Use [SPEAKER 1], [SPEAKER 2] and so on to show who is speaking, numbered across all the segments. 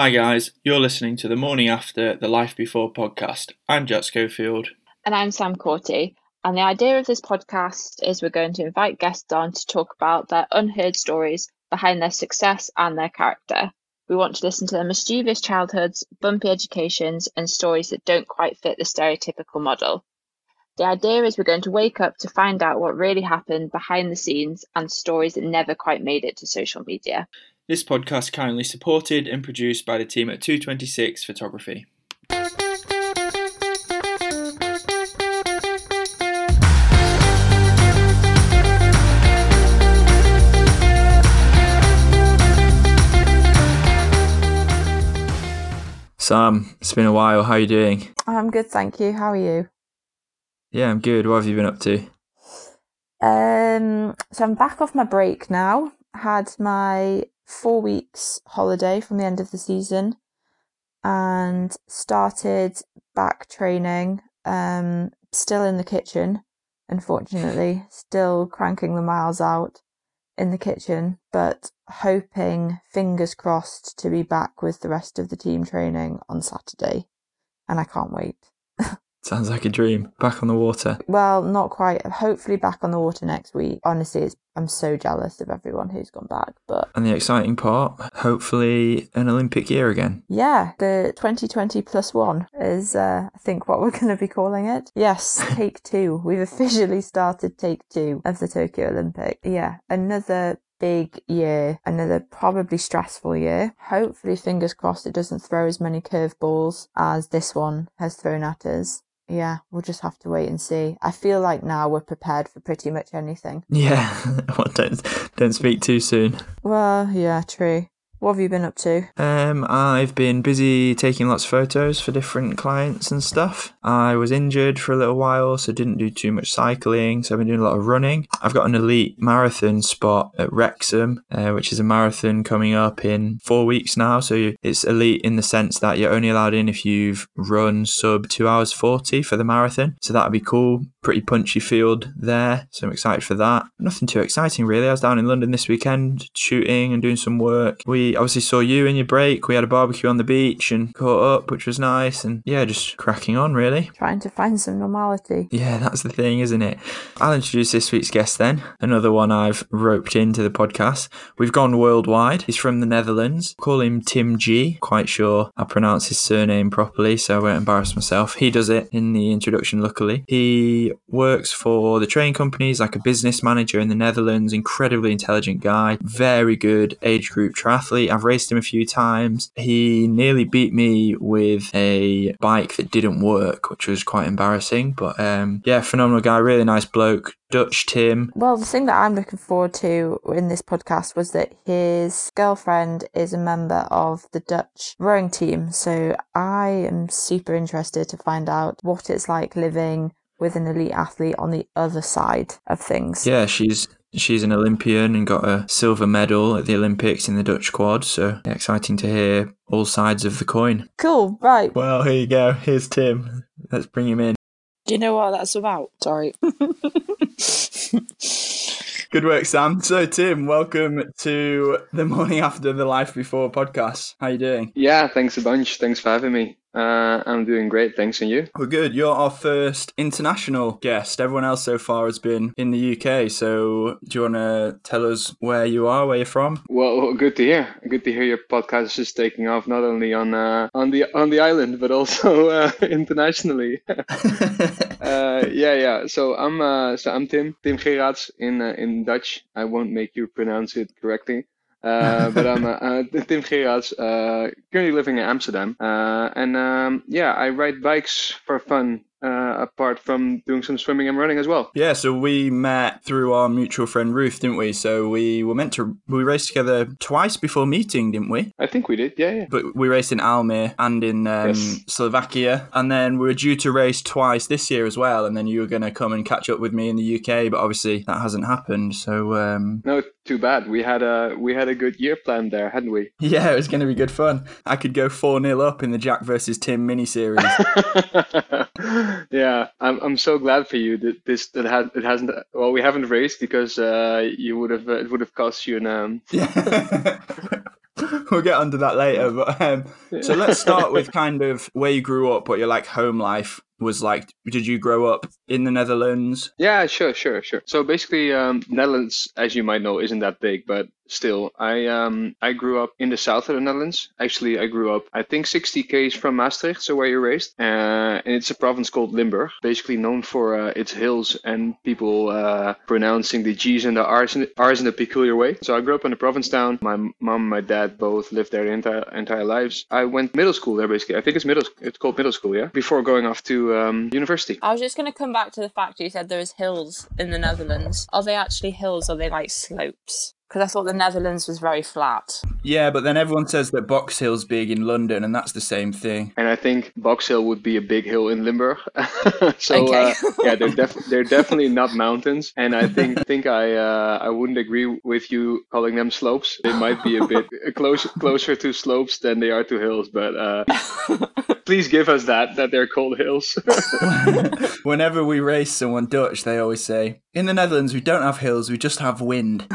[SPEAKER 1] Hi, guys. You're listening to the morning after the Life Before podcast. I'm Jack Schofield.
[SPEAKER 2] And I'm Sam Corty. And the idea of this podcast is we're going to invite guests on to talk about their unheard stories behind their success and their character. We want to listen to their mischievous childhoods, bumpy educations, and stories that don't quite fit the stereotypical model. The idea is we're going to wake up to find out what really happened behind the scenes and stories that never quite made it to social media.
[SPEAKER 1] This podcast kindly supported and produced by the team at 226 Photography. Sam, it's been a while. How are you doing?
[SPEAKER 2] I'm good, thank you. How are you?
[SPEAKER 1] Yeah, I'm good. What have you been up to?
[SPEAKER 2] Um, so I'm back off my break now. Had my four weeks holiday from the end of the season and started back training. Um, still in the kitchen, unfortunately, still cranking the miles out in the kitchen, but hoping, fingers crossed, to be back with the rest of the team training on Saturday. And I can't wait.
[SPEAKER 1] Sounds like a dream. Back on the water.
[SPEAKER 2] Well, not quite. Hopefully, back on the water next week. Honestly, it's, I'm so jealous of everyone who's gone back. But
[SPEAKER 1] And the exciting part, hopefully, an Olympic year again.
[SPEAKER 2] yeah, the 2020 plus one is, uh, I think, what we're going to be calling it. Yes, take two. We've officially started take two of the Tokyo Olympic. Yeah, another big year, another probably stressful year. Hopefully, fingers crossed, it doesn't throw as many curveballs as this one has thrown at us. Yeah, we'll just have to wait and see. I feel like now we're prepared for pretty much anything.
[SPEAKER 1] Yeah, well, don't, don't speak too soon.
[SPEAKER 2] Well, yeah, true. What have you been up to?
[SPEAKER 1] Um, I've been busy taking lots of photos for different clients and stuff. I was injured for a little while, so didn't do too much cycling. So I've been doing a lot of running. I've got an elite marathon spot at Wrexham, uh, which is a marathon coming up in four weeks now. So it's elite in the sense that you're only allowed in if you've run sub two hours forty for the marathon. So that'd be cool. Pretty punchy field there, so I'm excited for that. Nothing too exciting really. I was down in London this weekend shooting and doing some work. We obviously saw you in your break. We had a barbecue on the beach and caught up, which was nice. And yeah, just cracking on really.
[SPEAKER 2] Trying to find some normality.
[SPEAKER 1] Yeah, that's the thing, isn't it? I'll introduce this week's guest then. Another one I've roped into the podcast. We've gone worldwide. He's from the Netherlands. Call him Tim G. Quite sure I pronounce his surname properly, so I won't embarrass myself. He does it in the introduction, luckily. He works for the train companies like a business manager in the Netherlands. Incredibly intelligent guy. Very good age group triathlete. I've raced him a few times. He nearly beat me with a bike that didn't work, which was quite embarrassing. But um, yeah, phenomenal guy, really nice bloke. Dutch Tim.
[SPEAKER 2] Well, the thing that I'm looking forward to in this podcast was that his girlfriend is a member of the Dutch rowing team. So I am super interested to find out what it's like living with an elite athlete on the other side of things.
[SPEAKER 1] Yeah, she's she's an Olympian and got a silver medal at the Olympics in the Dutch quad. So exciting to hear all sides of the coin.
[SPEAKER 2] Cool, right.
[SPEAKER 1] Well, here you go. Here's Tim. Let's bring him in.
[SPEAKER 3] Do you know what that's about? Sorry.
[SPEAKER 1] Good work, Sam. So, Tim, welcome to the morning after the life before podcast. How you doing?
[SPEAKER 4] Yeah, thanks a bunch. Thanks for having me. Uh, I'm doing great. Thanks, and you?
[SPEAKER 1] We're good. You're our first international guest. Everyone else so far has been in the UK. So, do you want to tell us where you are, where you're from?
[SPEAKER 4] Well, good to hear. Good to hear your podcast is taking off not only on uh, on the on the island but also uh, internationally. uh, yeah, yeah. So I'm uh, so I'm Tim Tim Geraedts in uh, in Dutch. I won't make you pronounce it correctly. Uh, but I'm uh, uh, Tim Geraedts, uh, currently living in Amsterdam. Uh, and um, yeah, I ride bikes for fun, uh, apart from doing some swimming and running as well.
[SPEAKER 1] Yeah, so we met through our mutual friend Ruth, didn't we? So we were meant to we raced together twice before meeting, didn't we?
[SPEAKER 4] I think we did. Yeah, yeah.
[SPEAKER 1] But we raced in Almere and in um,
[SPEAKER 4] Yes.
[SPEAKER 1] Slovakia, and then we were due to race twice this year as well. And then you were going to come and catch up with me in the UK, but obviously that hasn't happened. So um,
[SPEAKER 4] No, too bad. We had a we had a good year planned there, hadn't we?
[SPEAKER 1] yeah, it was going to be good fun. I could go four 0 up in the Jack versus Tim mini series.
[SPEAKER 4] yeah, I'm I'm so glad for you that this that had it hasn't well we haven't raced because uh you would have uh, it would have cost you an um
[SPEAKER 1] yeah. we'll get onto that later. But um, so let's start with kind of where you grew up, what your like home life was like. Did you grow up in the Netherlands?
[SPEAKER 4] Yeah, sure, sure, sure. So basically, um, Netherlands, as you might know, isn't that big, but still, I um I grew up in the south of the Netherlands. Actually, I grew up I think 60 k's from Maastricht, so where you're raised, uh, and it's a province called Limburg, basically known for uh, its hills and people uh, pronouncing the G's and the R's in, R's in a peculiar way. So I grew up in a province town. My mom and my dad both lived there their entire entire lives. I went middle school there basically. I think it's middle it's called middle school, yeah, before going off to um, university.
[SPEAKER 2] I was just going to come back to the fact you said there's hills in the Netherlands. Are they actually hills? Or are they like slopes? Because I thought the Netherlands was very flat.
[SPEAKER 1] Yeah, but then everyone says that Box Hill's big in London, and that's the same thing.
[SPEAKER 4] And I think Box Hill would be a big hill in Limburg. so
[SPEAKER 2] Okay.
[SPEAKER 4] uh, yeah, they're def- they're definitely not mountains. And I think think I uh, I wouldn't agree with you calling them slopes. They might be a bit closer closer to slopes than they are to hills. But uh, please give us that that they're called hills.
[SPEAKER 1] Whenever we race someone Dutch, they always say, "In the Netherlands, we don't have hills; we just have wind."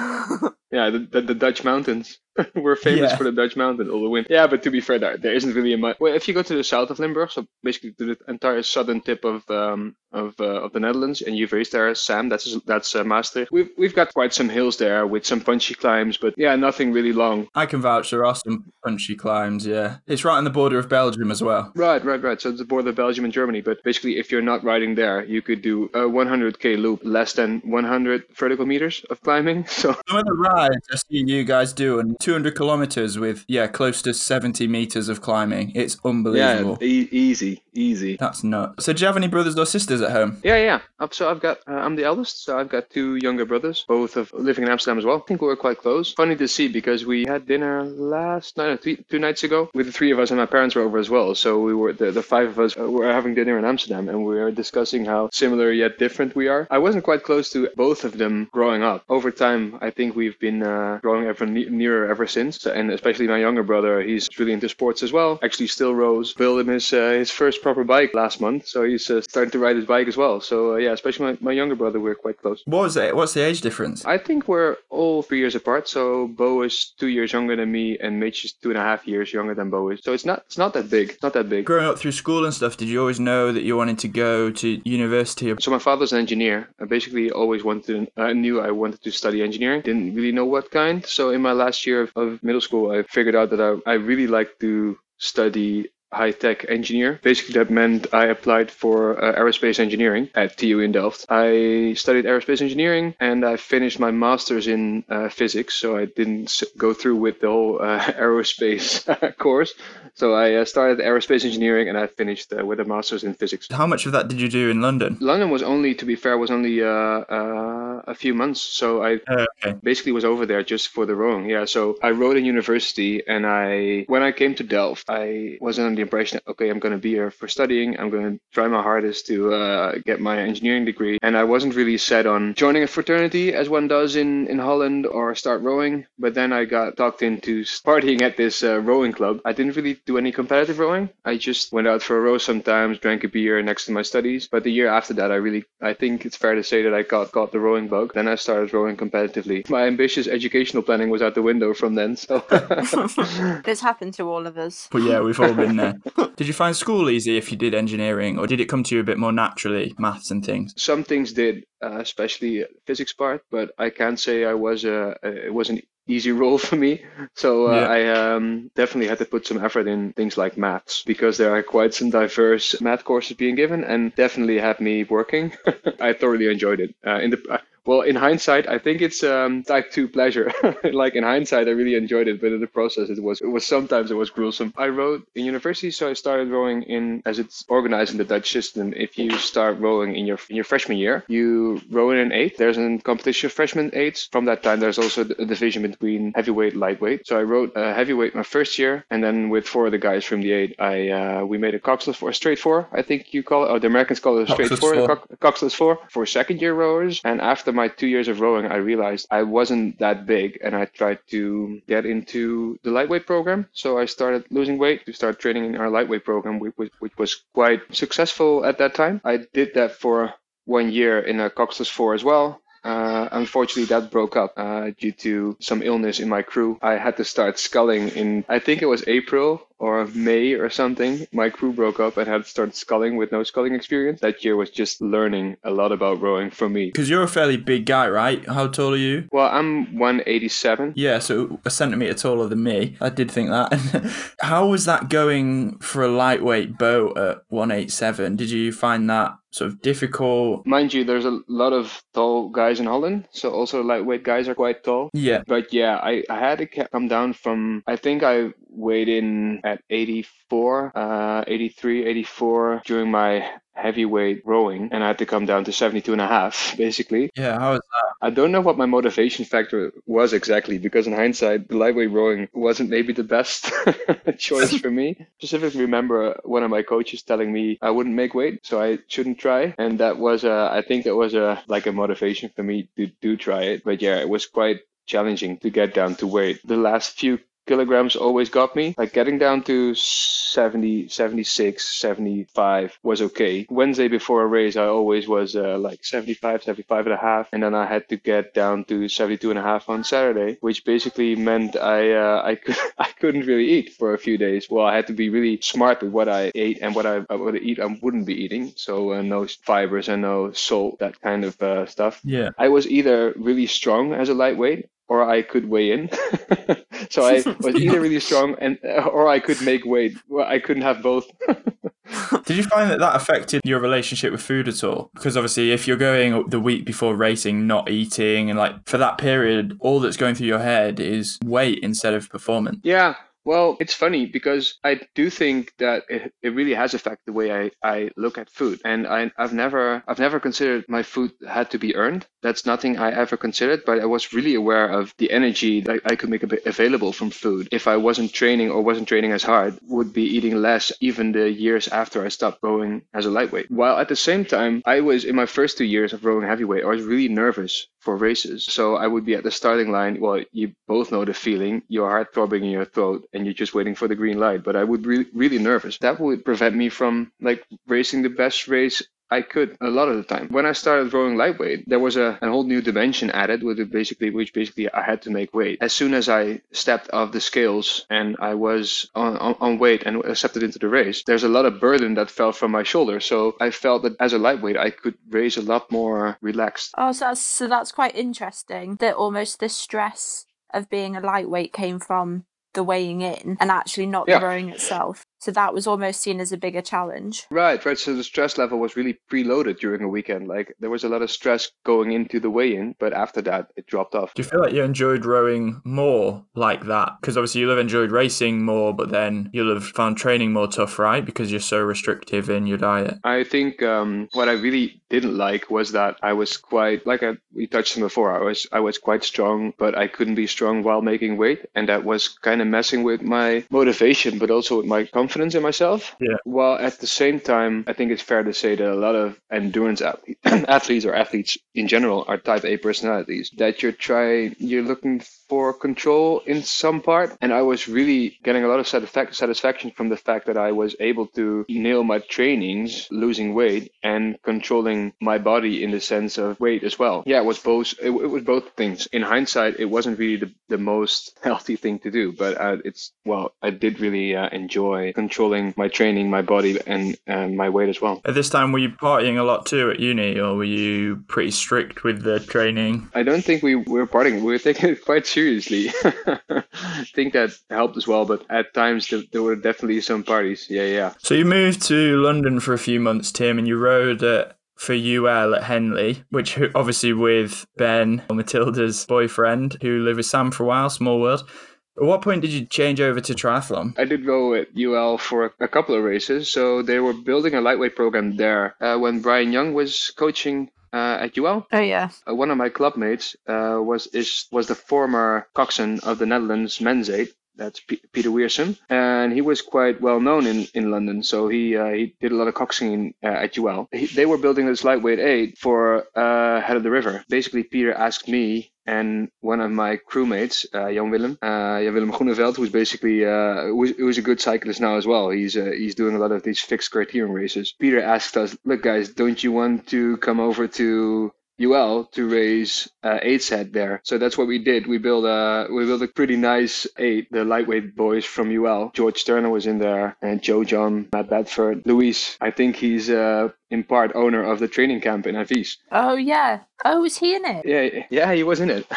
[SPEAKER 4] Yeah, the, the, the Dutch mountains. We're famous
[SPEAKER 1] Yeah.
[SPEAKER 4] for the Dutch mountain, all the wind. Yeah, but to be fair, there, there isn't really a much. Well, if you go to the south of Limburg, so basically to the entire southern tip of um, of uh, of the Netherlands, and you've raised there, Sam. That's that's uh, Maastricht. We've we've got quite some hills there with some punchy climbs, but yeah, nothing really long.
[SPEAKER 1] I can vouch there are some punchy climbs. Yeah, it's right on the border of Belgium as well.
[SPEAKER 4] Right, right, right. So it's the border of Belgium and Germany. But basically, if you're not riding there, you could do a 100k loop, less than 100 vertical meters of climbing. So
[SPEAKER 1] Some of the rides I see you guys do, and 200 kilometers with yeah, close to 70 meters of climbing. It's
[SPEAKER 4] yeah,
[SPEAKER 1] unbelievable.
[SPEAKER 4] e- easy, easy.
[SPEAKER 1] That's nuts. So, do you have any brothers or sisters at home?
[SPEAKER 4] Yeah, yeah. So I've got, uh, I'm the eldest, so I've got two younger brothers, both of living in Amsterdam as well. I think we were quite close. Funny to see because we had dinner last night, three, two nights ago, with the three of us, and my parents were over as well. So we were, the, the five of us uh, were having dinner in Amsterdam, and we were discussing how similar yet different we are. I wasn't quite close to both of them growing up. Over time, I think we've been uh, growing ever ne- nearer ever since. And especially my younger brother, he's really into sports as well. Actually, still rows. Built him his uh, his first proper bike last month, so he's uh, starting to ride his bike as well. So uh, yeah, especially my, my younger brother, we're quite close.
[SPEAKER 1] What was it? What's the age difference?
[SPEAKER 4] I think we're all three years apart. So Bo is two years younger than me, and Mitch is two and a half years younger than Bo is. So it's not it's not that big. It's not that big.
[SPEAKER 1] Growing up through school and stuff, did you always know that you wanted to go to university?
[SPEAKER 4] So my father's an engineer. I basically always wanted, I knew I wanted to study engineering. Didn't really know what kind. So in my last year of, of middle school, I figured out that I, I really like to study high tech engineer. Basically, that meant I applied for uh, aerospace engineering at TU in Delft. I studied aerospace engineering and I finished my master's in uh, physics. So I didn't go through with the whole uh, aerospace course. So I uh, started aerospace engineering and I finished uh, with a master's in physics.
[SPEAKER 1] How much of that did you do in London?
[SPEAKER 4] London was only, to be fair, was only uh, uh, a few months. So I
[SPEAKER 1] Uh, okay.
[SPEAKER 4] basically was over there just for the rowing. Yeah. So I rowed in university, and I when I came to Delft, I was under the impression that okay, I'm going to be here for studying. I'm going to try my hardest to uh, get my engineering degree, and I wasn't really set on joining a fraternity as one does in in Holland or start rowing. But then I got talked into partying at this uh, rowing club. I didn't really do any competitive rowing. I just went out for a row sometimes, drank a beer next to my studies. But the year after that, I really, I think it's fair to say that I got got the rowing bug. Then I started rowing competitively. My ambitious educational planning was out the window from then. So
[SPEAKER 2] This happened to all of us.
[SPEAKER 1] But yeah, we've all been there. did you find school easy if you did engineering, or did it come to you a bit more naturally, maths and things?
[SPEAKER 4] some things did, uh, especially physics part. But I can't say I was a, a it was an easy role for me. So uh,
[SPEAKER 1] Yeah.
[SPEAKER 4] I um, definitely had to put some effort in things like maths because there are quite some diverse math courses being given, and definitely had me working. I thoroughly enjoyed it. Uh, in the well, in hindsight, I think it's um, type two pleasure. like in hindsight, I really enjoyed it, but in the process, it was it was sometimes it was gruesome. I rowed in university, so I started rowing in as it's organized in the Dutch system. If you start rowing in your in your freshman year, you row in an eight. There's a competition of freshman eights. From that time, there's also a division between heavyweight, lightweight. So I rowed uh, heavyweight my first year, and then with four of the guys from the eight, I uh, we made a coxless four, a straight four. I think you call it. Oh, the Americans call it a straight
[SPEAKER 1] Coxless
[SPEAKER 4] four.
[SPEAKER 1] four.
[SPEAKER 4] a cock- coxless four for second year rowers. And after my two years of rowing, I realized I wasn't that big, and I tried to get into the lightweight program. So I started losing weight to start training in our lightweight program, which, which, was quite successful at that time. I did that for one year in a coxless four as well. Uh, unfortunately, that broke up uh, due to some illness in my crew. I had to start sculling in, I think it was April or May or something. My crew broke up and had to start sculling with no sculling experience. That year was just learning a lot about rowing for me.
[SPEAKER 1] Because you're a fairly big guy, right? How tall are you?
[SPEAKER 4] Well, I'm 187.
[SPEAKER 1] Yeah, so a centimetre taller than me. I did think that. How was that going for a lightweight boat at 187? Did you find that sort of difficult?
[SPEAKER 4] Mind you, there's a lot of tall guys in Holland, so also lightweight guys are quite tall.
[SPEAKER 1] Yeah.
[SPEAKER 4] But yeah, I, I had to come down from, I think I weighed in at 84, uh, 83, 84 during my heavyweight rowing, and I had to come down to 72 and a half, basically.
[SPEAKER 1] Yeah, how was that?
[SPEAKER 4] I don't know what my motivation factor was exactly because in hindsight, the lightweight rowing wasn't maybe the best choice for me. Specifically, remember uh, one of my coaches telling me I wouldn't make weight, so I shouldn't try, and that was a, I think that was a like a motivation for me to do try it. But yeah, it was quite challenging to get down to weight. The last few kilograms always got me. Like getting down to 70, 76, 75 was okay. Wednesday before a race, I always was uh, like 75, 75 and a half. And then I had to get down to 72 and a half on Saturday, which basically meant I, uh, I, could, I couldn't really eat for a few days. Well, I had to be really smart with what I ate and what I, I would eat I wouldn't be eating. So uh, no fibers and no salt, that kind of uh, stuff.
[SPEAKER 1] Yeah.
[SPEAKER 4] I was either really strong as a lightweight or I could weigh in. so I was either really strong and uh, or I could make weight. Well, I couldn't have both.
[SPEAKER 1] Did you find that that affected your relationship with food at all? Because obviously, if you're going the week before racing, not eating, and like for that period, all that's going through your head is weight instead of performance.
[SPEAKER 4] yeah. Well, it's funny because I do think that it, it really has affected the way I, I look at food. And I, I've never I've never considered my food had to be earned. That's nothing I ever considered, but I was really aware of the energy that I could make available from food. If I wasn't training or wasn't training as hard, would be eating less even the years after I stopped rowing as a lightweight. While at the same time, I was in my first two years of rowing heavyweight, I was really nervous for races. So I would be at the starting line. Well, you both know the feeling, your heart throbbing in your throat, and you're just waiting for the green light. But I would be really nervous. That would prevent me from like racing the best race I could a lot of the time. When I started rowing lightweight, there was a, a whole new dimension added with it basically, which basically I had to make weight. As soon as I stepped off the scales and I was on, on, on weight and accepted into the race, there's a lot of burden that fell from my shoulders. So I felt that as a lightweight, I could raise a lot more relaxed.
[SPEAKER 2] Oh, so that's so that's quite interesting. That almost the stress of being a lightweight came from the weighing in and actually not
[SPEAKER 4] Yeah.
[SPEAKER 2] the rowing itself. So that was almost seen as a bigger challenge.
[SPEAKER 4] Right, right. So the stress level was really preloaded during a weekend. Like there was a lot of stress going into the weigh-in, but after that, it dropped off.
[SPEAKER 1] Do you feel like you enjoyed rowing more like that? Because obviously you'll have enjoyed racing more, but then you'll have found training more tough, right? Because you're so restrictive in your diet.
[SPEAKER 4] I think um, what I really didn't like was that I was quite like I, we touched on before. I was I was quite strong, but I couldn't be strong while making weight, and that was kind of messing with my motivation, but also with my confidence in myself.
[SPEAKER 1] Yeah.
[SPEAKER 4] While at the same time, I think it's fair to say that a lot of endurance athlete, athletes or athletes in general are Type A personalities. That you're trying, you're looking for control in some part, and I was really getting a lot of satisfac- satisfaction from the fact that I was able to nail my trainings, losing weight, and controlling my body in the sense of weight as well. Yeah, it was both. It, it was both things. In hindsight, it wasn't really the, the most healthy thing to do, but uh, it's well, I did really uh, enjoy controlling my training, my body, and uh, my weight as well.
[SPEAKER 1] At this time, were you partying a lot too at uni, or were you pretty strict with the training?
[SPEAKER 4] I don't think we were partying. We were taking it quite seriously. I think that helped as well, but at times there, there were definitely some parties. Yeah, yeah.
[SPEAKER 1] So you moved to London for a few months, Tim, and you rode at for UL at Henley, which obviously with Ben, Matilda's boyfriend, who lived with Sam for a while, small world. At what point did you change over to triathlon?
[SPEAKER 4] I did go at UL for a, a couple of races. So they were building a lightweight program there uh, when Brian Young was coaching uh, at UL.
[SPEAKER 2] Oh yeah.
[SPEAKER 4] Uh, one of my club mates uh, was is was the former coxswain of the Netherlands men's eight. That's P- Peter Wiersum, and he was quite well known in, in London. So he uh, he did a lot of coxswain uh, at UL. He, they were building this lightweight eight for uh, Head of the River. Basically, Peter asked me and one of my crewmates, uh, Jan Willem, uh, Jan Willem Groeneveld, who's basically uh, who's, a good cyclist now as well. He's uh, he's doing a lot of these fixed criterium races. Peter asked us, "Look, guys, don't you want to come over to UL to raise uh, eight set there. So that's what we did. We built a we built a pretty nice eight. The lightweight boys from UL. George Turner was in there, and Joe John, Matt Bedford, Luis. I think he's uh, in part owner of the training camp in Avis.
[SPEAKER 2] Oh yeah. Oh, was he in it?
[SPEAKER 4] Yeah, yeah, he was in it.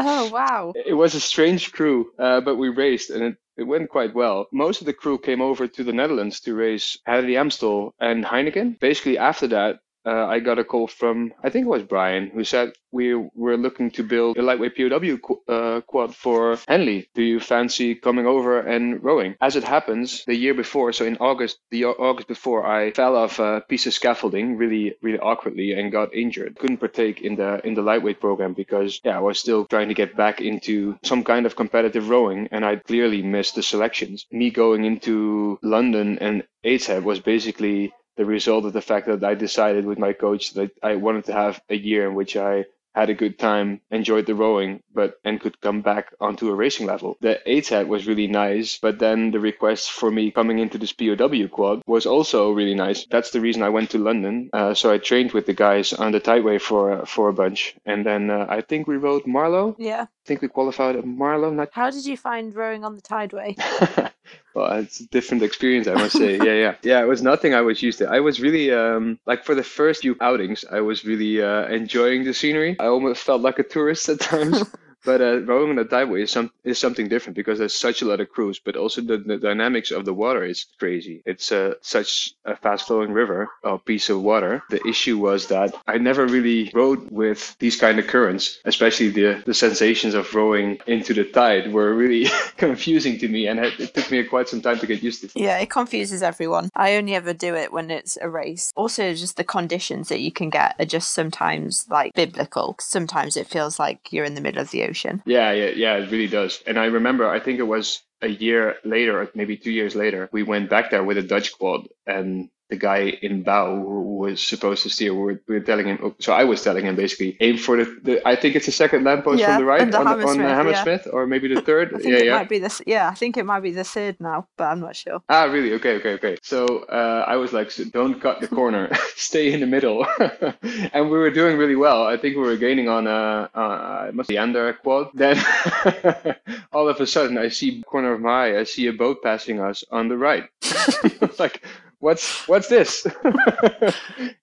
[SPEAKER 2] Oh wow.
[SPEAKER 4] it was a strange crew, uh, but we raced and it, it went quite well. Most of the crew came over to the Netherlands to race Head of the Amstel and Heineken. Basically, after that, uh, I got a call from I think it was Brian who said we were looking to build a lightweight POW qu- uh, quad for Henley. Do you fancy coming over and rowing? As it happens, the year before, so in August, the August before, I fell off a piece of scaffolding really, really awkwardly and got injured. Couldn't partake in the in the lightweight program because yeah, I was still trying to get back into some kind of competitive rowing, and I clearly missed the selections. Me going into London and ATEP was basically the result of the fact that I decided with my coach that I wanted to have a year in which I had a good time, enjoyed the rowing, but and could come back onto a racing level. The ATET was really nice, but then the request for me coming into this POW quad was also really nice. That's the reason I went to London. Uh, so I trained with the guys on the Tideway for for a bunch, and then uh, I think we rode Marlow.
[SPEAKER 2] Yeah.
[SPEAKER 4] I think we qualified at Marlow. Not
[SPEAKER 2] How did you find rowing on the tideway?
[SPEAKER 4] well, it's a different experience, I must say. yeah, yeah, yeah. It was nothing I was used to. I was really um, like for the first few outings, I was really uh, enjoying the scenery. I almost felt like a tourist at times. But uh, rowing on the tideway is some is something different because there's such a lot of crews, but also the, the dynamics of the water is crazy. It's uh, such a fast flowing river or piece of water. The issue was that I never really rowed with these kind of currents, especially the the sensations of rowing into the tide were really confusing to me, and it, it took me quite some time to get used to.
[SPEAKER 2] Yeah, it confuses everyone. I only ever do it when it's a race. Also, just the conditions that you can get are just sometimes like biblical. Sometimes it feels like you're in the middle of the ocean.
[SPEAKER 4] Yeah, yeah, yeah, it really does. And I remember, I think it was a year later, maybe two years later, we went back there with a Dutch quad, and the guy in bow who was supposed to steer, we were, we were telling him. So I was telling him basically aim for the. the I think it's the second lamppost
[SPEAKER 2] Yeah,
[SPEAKER 4] from the right
[SPEAKER 2] the
[SPEAKER 4] on, the, on
[SPEAKER 2] Hammersmith, yeah.
[SPEAKER 4] Or maybe the third.
[SPEAKER 2] I think
[SPEAKER 4] yeah,
[SPEAKER 2] it
[SPEAKER 4] yeah.
[SPEAKER 2] might be this. Yeah, I think it might be the third now, but I'm not sure.
[SPEAKER 4] Ah, really? Okay, okay, okay. So uh, I was like, so don't cut the corner, stay in the middle. and we were doing really well. I think we were gaining on uh, uh, it must be under quad. Then all of a sudden, I see corner of my eye, I see a boat passing us on the right. like, what's what's this?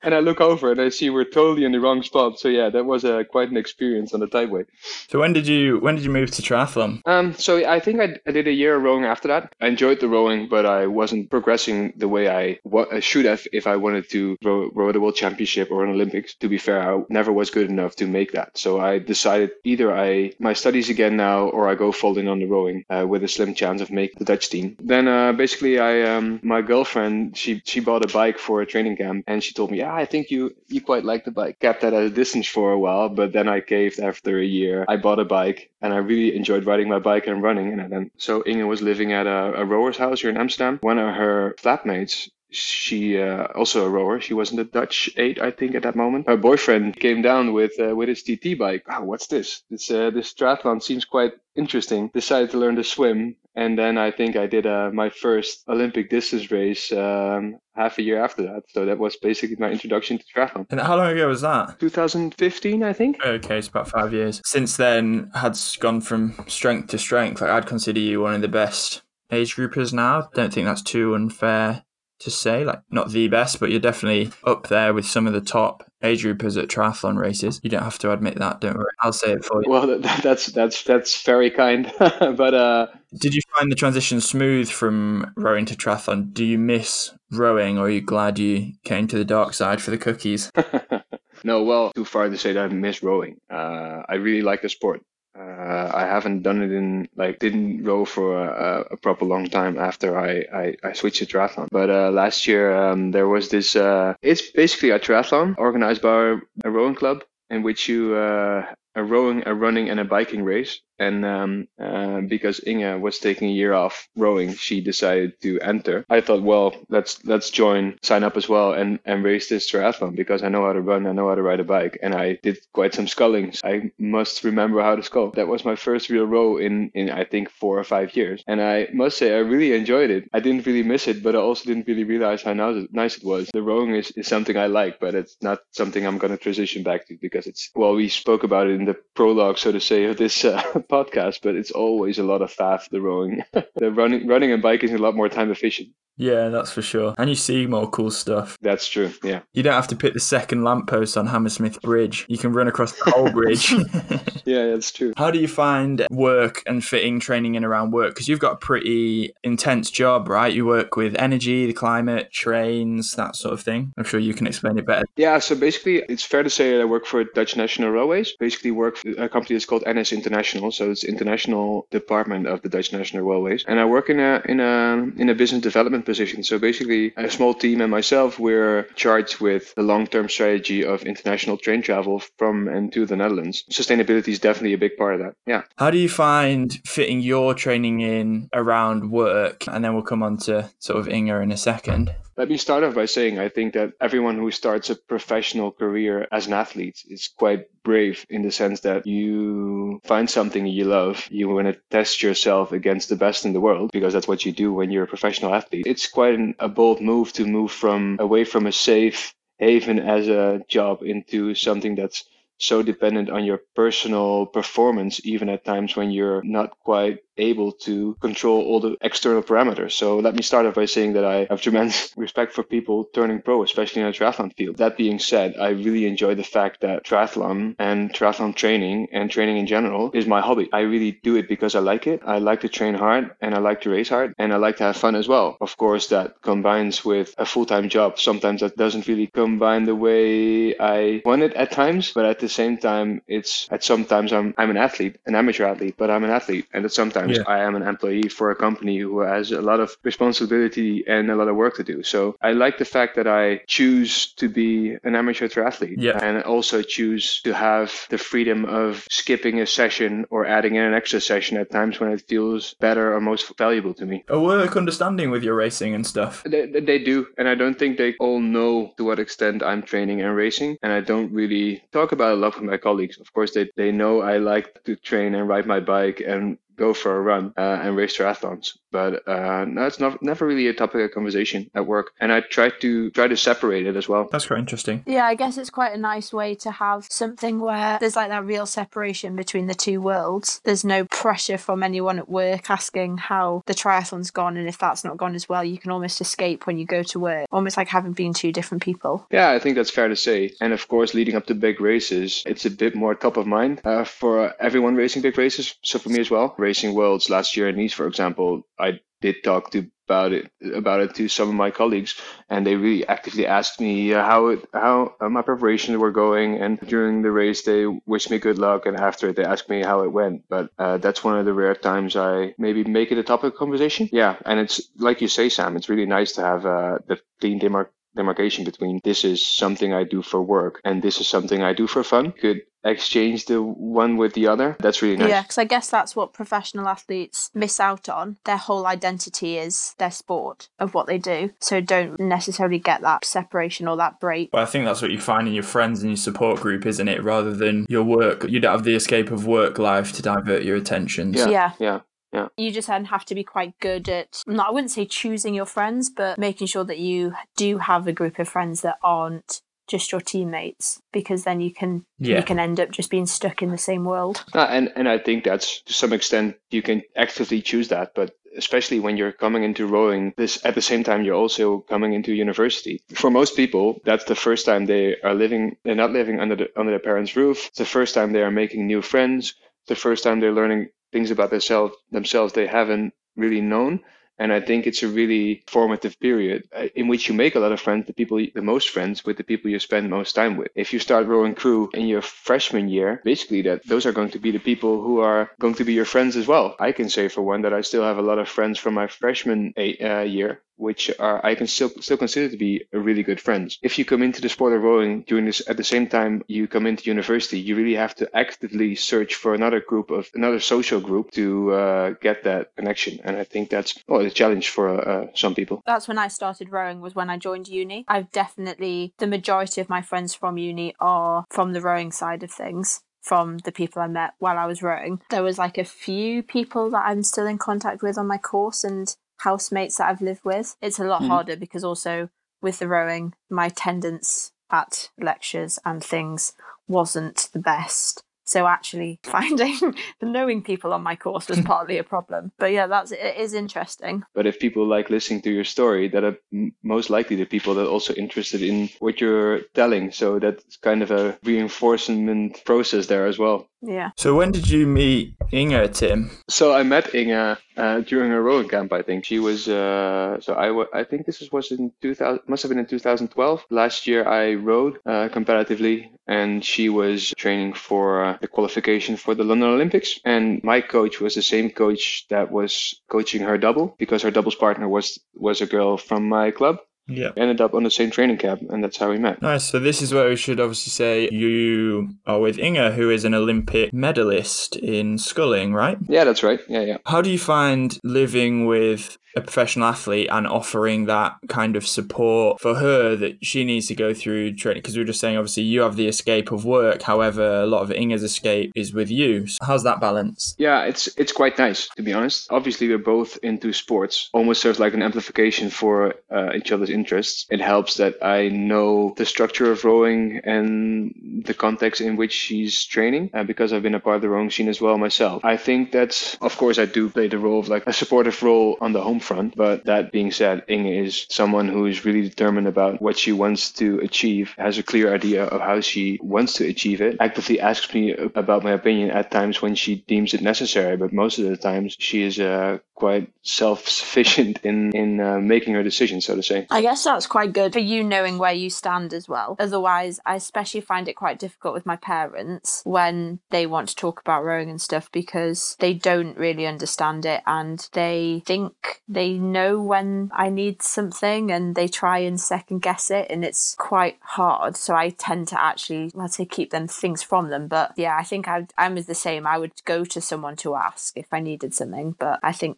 [SPEAKER 4] and I look over and I see we're totally in the wrong spot. So yeah, that was uh, quite an experience on the tideway.
[SPEAKER 1] So when did you when did you move to triathlon?
[SPEAKER 4] Um, so I think I, I did a year of rowing after that. I enjoyed the rowing, but I wasn't progressing the way I, wa- I should have if I wanted to row, row a world championship or an Olympics. To be fair, I never was good enough to make that. So I decided either I my studies again now or I go full in on the rowing uh, with a slim chance of making the Dutch team. Then uh, basically, I um, my girlfriend she she bought a bike for a training camp and she told me, yeah, I think you you quite like the bike. Kept that at a distance for a while, but then I caved after a year. I bought a bike and I really enjoyed riding my bike and running. And then so Inge was living at a, a rower's house here in Amsterdam. One of her flatmates she uh, also a rower. She was in the Dutch eight, I think, at that moment. Her boyfriend came down with uh, with his TT bike. Oh, what's this? This uh, this triathlon seems quite interesting. Decided to learn to swim, and then I think I did uh, my first Olympic distance race um, half a year after that. So that was basically my introduction to triathlon.
[SPEAKER 1] And how long ago was that?
[SPEAKER 4] 2015, I think.
[SPEAKER 1] Okay, it's about five years. Since then, had gone from strength to strength. Like I'd consider you one of the best age groupers now. Don't think that's too unfair to say. Like not the best, but you're definitely up there with some of the top age groupers at triathlon races. You don't have to admit that. Don't worry. I'll say it for you.
[SPEAKER 4] Well, that, that's that's that's very kind, but uh,
[SPEAKER 1] Did you find the transition smooth from rowing to triathlon? Do you miss rowing, or are you glad you came to the dark side for the cookies?
[SPEAKER 4] no, well, too far to say that I miss rowing. Uh, I really like the sport. Uh, I haven't done it in like didn't row for a, a proper long time after I, I, I switched to triathlon. But uh, last year um, there was this. Uh, it's basically a triathlon organized by a rowing club in which you uh, a rowing, a running, and a biking race. And um, uh, because Inge was taking a year off rowing, she decided to enter. I thought, well, let's let's join, sign up as well, and and race this triathlon because I know how to run, I know how to ride a bike, and I did quite some scullings. I must remember how to scull. That was my first real row in in I think four or five years, and I must say I really enjoyed it. I didn't really miss it, but I also didn't really realize how nice it was. The rowing is, is something I like, but it's not something I'm going to transition back to because it's well, we spoke about it in the prologue, so to say, of this uh, podcast, but it's always a lot of faff, the rowing. the running, running and biking is a lot more time efficient.
[SPEAKER 1] Yeah, that's for sure. And you see more cool stuff.
[SPEAKER 4] That's true. Yeah.
[SPEAKER 1] You don't have to pick the second lamppost on Hammersmith Bridge. You can run across the whole bridge.
[SPEAKER 4] yeah, that's true.
[SPEAKER 1] How do you find work and fitting training in around work? Because you've got a pretty intense job, right? You work with energy, the climate, trains, that sort of thing. I'm sure you can explain it better.
[SPEAKER 4] Yeah. So basically, it's fair to say that I work for Dutch National Railways. Basically, work for a company that's called NS International. So it's international department of the Dutch National Railways, and I work in a in a in a business development position. So basically, a small team and myself, we're charged with the long-term strategy of international train travel from and to the Netherlands. Sustainability is definitely a big part of that. Yeah.
[SPEAKER 1] How do you find fitting your training in around work? And then we'll come on to sort of Inge in a second.
[SPEAKER 4] Let me start off by saying I think that everyone who starts a professional career as an athlete is quite brave in the sense that you find something you love, you want to test yourself against the best in the world because that's what you do when you're a professional athlete. It's quite an, a bold move to move from away from a safe haven as a job into something that's so dependent on your personal performance, even at times when you're not quite able to control all the external parameters. So let me start off by saying that I have tremendous respect for people turning pro, especially in a triathlon field. That being said, I really enjoy the fact that triathlon and triathlon training and training in general is my hobby. I really do it because I like it. I like to train hard and I like to race hard and I like to have fun as well. Of course, that combines with a full-time job. Sometimes that doesn't really combine the way I want it at times, but at the same time, it's at sometimes I'm, I'm an athlete, an amateur athlete, but I'm an athlete. And at sometimes yeah. I am an employee for a company who has a lot of responsibility and a lot of work to do. So I like the fact that I choose to be an amateur triathlete
[SPEAKER 1] yeah.
[SPEAKER 4] and also choose to have the freedom of skipping a session or adding in an extra session at times when it feels better or most valuable to me.
[SPEAKER 1] A work understanding with your racing and stuff.
[SPEAKER 4] They, they do. And I don't think they all know to what extent I'm training and racing. And I don't really talk about it a lot with my colleagues. Of course, they, they know I like to train and ride my bike and go for a run uh, and race triathlons. But uh, no, it's not never really a topic of conversation at work, and I try to try to separate it as well.
[SPEAKER 1] That's quite interesting.
[SPEAKER 2] Yeah, I guess it's quite a nice way to have something where there's like that real separation between the two worlds. There's no pressure from anyone at work asking how the triathlon's gone, and if that's not gone as well, you can almost escape when you go to work, almost like having been two different people.
[SPEAKER 4] Yeah, I think that's fair to say. And of course, leading up to big races, it's a bit more top of mind uh, for everyone racing big races. So for me as well Racing Worlds last year in Nice, for example, I did talk to about it about it to some of my colleagues, and they really actively asked me uh, how it how uh, my preparations were going. And during the race, they wished me good luck, and after it, they asked me how it went. But uh, that's one of the rare times I maybe make it a topic of conversation. Yeah, and it's like you say, Sam. It's really nice to have uh, the clean demarc- demarcation between this is something I do for work and this is something I do for fun. Could exchange the one with the other. That's really nice.
[SPEAKER 2] Yeah, because I guess that's what professional athletes miss out on. Their whole identity is their sport of what they do. So don't necessarily get that separation or that break.
[SPEAKER 1] But I think that's what you find in your friends and your support group, isn't it? Rather than your work, you don't have the escape of work life to divert your attention.
[SPEAKER 4] Yeah. Yeah. yeah. Yeah.
[SPEAKER 2] You just then have to be quite good at, not, I wouldn't say choosing your friends, but making sure that you do have a group of friends that aren't just your teammates because then you can yeah. you can end up just being stuck in the same world.
[SPEAKER 4] Uh, and and I think that's to some extent you can actively choose that, but especially when you're coming into rowing this at the same time you're also coming into university for most people that's the first time they are living they're not living under the under their parents roof it's the first time they are making new friends it's the first time they're learning things about themselves themselves they haven't really known and I think it's a really formative period uh, in which you make a lot of friends, the people, the most friends with the people you spend most time with. If you start rowing crew in your freshman year, basically that those are going to be the people who are going to be your friends as well. I can say for one that I still have a lot of friends from my freshman uh, year which are I can still still consider to be a really good friends. If you come into the sport of rowing during this at the same time you come into university, you really have to actively search for another group of another social group to uh, get that connection. And I think that's well, a challenge for uh, some people.
[SPEAKER 2] That's when I started rowing. Was when I joined uni. I've definitely the majority of my friends from uni are from the rowing side of things from the people I met while I was rowing. There was like a few people that I'm still in contact with on my course and housemates that I've lived with. It's a lot
[SPEAKER 4] Mhm.
[SPEAKER 2] harder because also with the rowing, my attendance at lectures and things wasn't the best. So actually finding the knowing people on my course was partly a problem. But yeah, that's it is interesting.
[SPEAKER 4] But if people like listening to your story, that are most likely the people that are also interested in what you're telling. So that's kind of a reinforcement process there as well.
[SPEAKER 2] Yeah.
[SPEAKER 1] So when did you meet Inge, Tim?
[SPEAKER 4] So I met Inge uh, during a rowing camp. I think she was. Uh, so I I think this was, was in 2000. Must have been in 2012. Last year I rowed uh, competitively, and she was training for uh, the qualification for the London Olympics. And my coach was the same coach that was coaching her double because her doubles partner was was a girl from my club.
[SPEAKER 1] Yeah.
[SPEAKER 4] Ended up on the same training camp, and that's how we met.
[SPEAKER 1] Nice. So this is where we should obviously say you are with Inge, who is an Olympic medalist in sculling, right?
[SPEAKER 4] Yeah, that's right. Yeah, yeah.
[SPEAKER 1] How do you find living with a professional athlete and offering that kind of support for her that she needs to go through training? Because we were just saying, obviously, you have the escape of work. However, a lot of Inge's escape is with you. So how's that balance?
[SPEAKER 4] Yeah, it's it's quite nice to be honest. Obviously, we're both into sports. Almost serves like an amplification for uh, each other's interests. It helps that I know the structure of rowing and the context in which she's training, uh, because I've been a part of the rowing scene as well myself. I think that, of course, I do play the role of like a supportive role on the home front. But that being said, Inge is someone who is really determined about what she wants to achieve, has a clear idea of how she wants to achieve it, actively asks me about my opinion at times when she deems it necessary. But most of the times, she is uh, quite self-sufficient in in uh, making her decisions, so to say.
[SPEAKER 2] I guess that's quite good for you knowing where you stand as well. Otherwise, I especially find it quite difficult with my parents when they want to talk about rowing and stuff because they don't really understand it and they think they know when I need something and they try and second guess it and it's quite hard. So I tend to actually, let's say, keep them things from them. But yeah, I think I, I'm the same. I would go to someone to ask if I needed something, but I think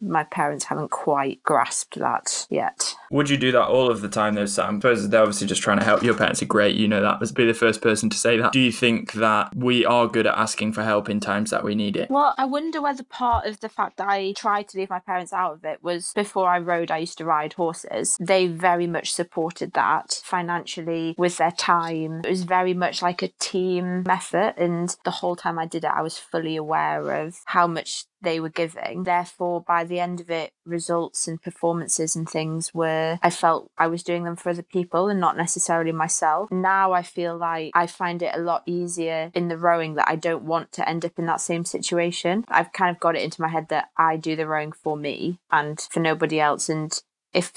[SPEAKER 2] my parents haven't quite grasped that yet.
[SPEAKER 1] Would you do that all of the time, though, Sam? I suppose they're obviously just trying to help. Your parents are great. You know that. Let's be the first person to say that. Do you think that we are good at asking for help in times that we need it?
[SPEAKER 2] Well, I wonder whether part of the fact that I tried to leave my parents out of it was before I rode, I used to ride horses. They very much supported that financially with their time. It was very much like a team effort. And the whole time I did it, I was fully aware of how much they were giving. Therefore, by the end of it, results and performances and things were, I felt I was doing them for other people and not necessarily myself. Now I feel like I find it a lot easier in the rowing that I don't want to end up in that same situation. I've kind of got it into my head that I do the rowing for me and for nobody else. And if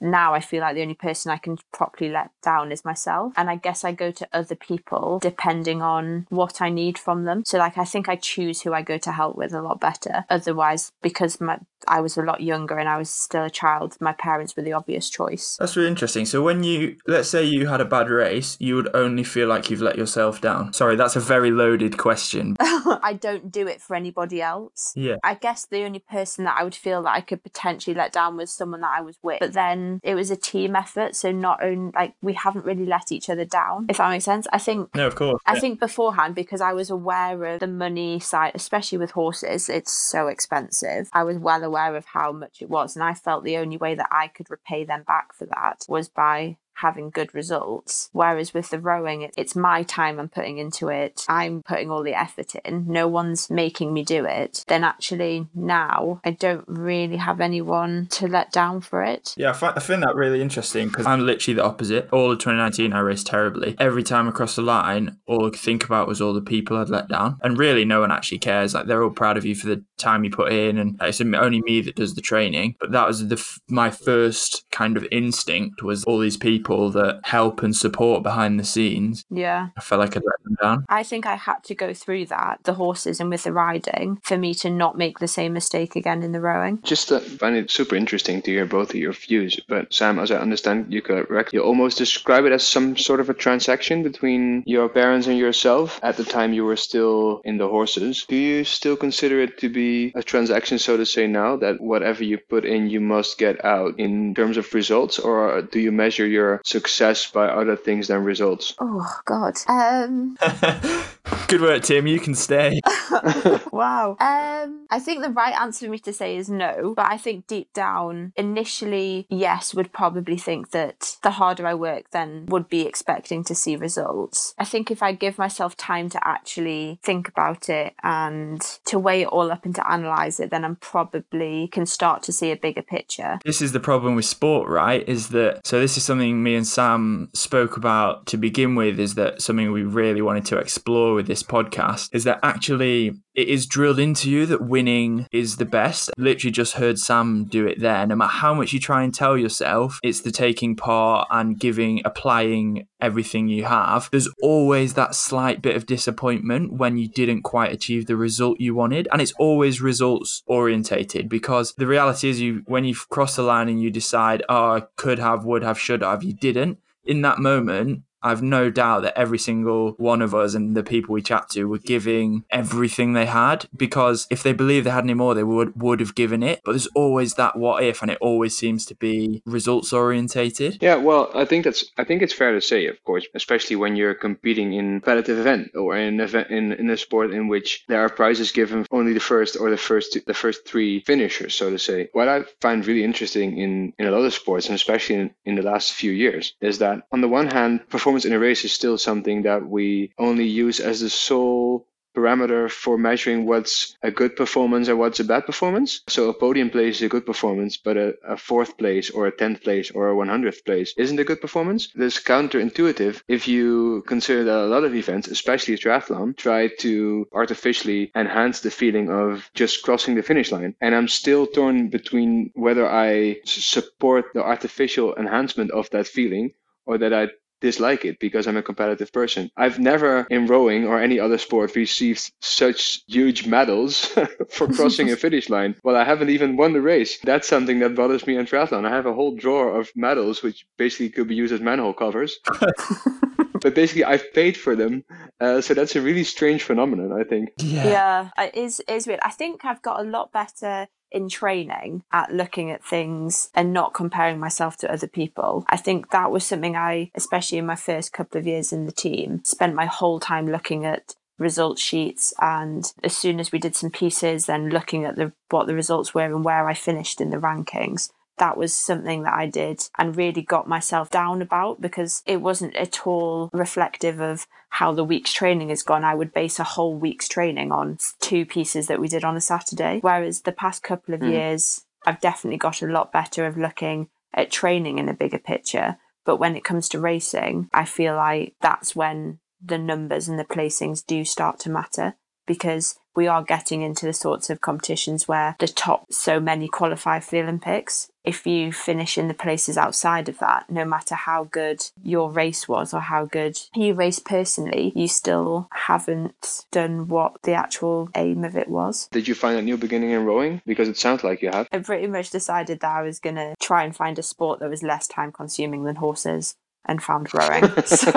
[SPEAKER 2] now I feel like the only person I can properly let down is myself. And I guess I go to other people depending on what I need from them. So like I think I choose who I go to help with a lot better. Otherwise, because my I was a lot younger and I was still a child, my parents were the obvious choice.
[SPEAKER 1] That's really interesting. So when you let's say you had a bad race, you would only feel like you've let yourself down. Sorry, that's a very loaded question.
[SPEAKER 2] I don't do it for anybody else.
[SPEAKER 1] Yeah.
[SPEAKER 2] I guess the only person that I would feel that I could potentially let down was someone that I was with. But then it was a team effort, so not only like we haven't really let each other down, if that makes sense. I think
[SPEAKER 1] No, of course.
[SPEAKER 2] I think beforehand, because I was aware of the money side, especially with horses, it's so expensive. I was well aware of how much it was, and I felt the only way that I could repay them back for that was by having good results. Whereas with the rowing, it's my time I'm putting into it. I'm putting all the effort in. No one's making me do it. Then actually now I don't really have anyone to let down for it.
[SPEAKER 1] Yeah, I find, I find that really interesting because I'm literally the opposite. All of 2019, I raced terribly. Every time across the line, all I could think about was all the people I'd let down. And really, no one actually cares. Like, they're all proud of you for the time you put in, and it's only me that does the training. But that was the f- my first kind of instinct was all these people people that help and support behind the scenes,
[SPEAKER 2] Yeah.
[SPEAKER 1] I felt like I'd let them down.
[SPEAKER 2] I think I had to go through that, the horses and with the riding, for me to not make the same mistake again in the rowing.
[SPEAKER 4] Just uh, find it super interesting to hear both of your views. But Sam, as I understand you correct, you almost describe it as some sort of a transaction between your parents and yourself at the time you were still in the horses. Do you still consider it to be a transaction, so to say, now that whatever you put in, you must get out in terms of results, or do you measure your success by other things than results?
[SPEAKER 2] Oh, God. Um,
[SPEAKER 1] Good work, Tim. You can stay.
[SPEAKER 2] wow. Um, I think the right answer for me to say is no, but I think deep down, initially, yes, would probably think that the harder I work, then would be expecting to see results. I think if I give myself time to actually think about it and to weigh it all up and to analyze it, then I'm probably can start to see a bigger picture.
[SPEAKER 1] This is the problem with sport, right? Is that so? This is something me and Sam spoke about to begin with. Is that something we really wanted to explore with this podcast? Is that actually it is drilled into you that winning is the best. Literally just heard Sam do it there. No matter how much you try and tell yourself, it's the taking part and giving, applying everything you have. There's always that slight bit of disappointment when you didn't quite achieve the result you wanted. And it's always results orientated because the reality is you when you've crossed the line and you decide, oh, I could have, would have, should have, you didn't. In that moment, I've no doubt that every single one of us and the people we chat to were giving everything they had because if they believed they had any more, they would would have given it. But there's always that what if, and it always seems to be results orientated.
[SPEAKER 4] Yeah, well, I think that's I think it's fair to say, of course, especially when you're competing in a competitive event or in event in, in a sport in which there are prizes given only the first or the first two, the first three finishers, so to say. What I find really interesting in in a lot of sports, and especially in, in the last few years, is that on the one hand, performance in a race is still something that we only use as the sole parameter for measuring what's a good performance and what's a bad performance. So a podium place is a good performance, but a, a fourth place or a tenth place or a 100th place isn't a good performance. This counterintuitive if you consider that a lot of events, especially triathlon, try to artificially enhance the feeling of just crossing the finish line. And I'm still torn between whether I support the artificial enhancement of that feeling or that I dislike it because I'm a competitive person. I've never in rowing or any other sport received such huge medals for crossing a finish line. Well, I haven't even won the race. That's something that bothers me in triathlon. I have a whole drawer of medals which basically could be used as manhole covers. but basically, I've paid for them, uh, so that's a really strange phenomenon. I think.
[SPEAKER 2] Yeah, yeah it is is weird. I think I've got a lot better in training at looking at things and not comparing myself to other people. I think that was something I, especially in my first couple of years in the team, spent my whole time looking at result sheets and as soon as we did some pieces then looking at the what the results were and where I finished in the rankings that was something that I did and really got myself down about because it wasn't at all reflective of how the week's training has gone. I would base a whole week's training on two pieces that we did on a Saturday. Whereas the past couple of
[SPEAKER 4] Mm.
[SPEAKER 2] years, I've definitely got a lot better of looking at training in a bigger picture. But when it comes to racing, I feel like that's when the numbers and the placings do start to matter because we are getting into the sorts of competitions where the top so many qualify for the Olympics. If you finish in the places outside of that, no matter how good your race was or how good you raced personally, you still haven't done what the actual aim of it was.
[SPEAKER 4] Did you find a new beginning in rowing? Because it sounds like you have.
[SPEAKER 2] I pretty much decided that I was going to try and find a sport that was less time consuming than horses and found rowing. so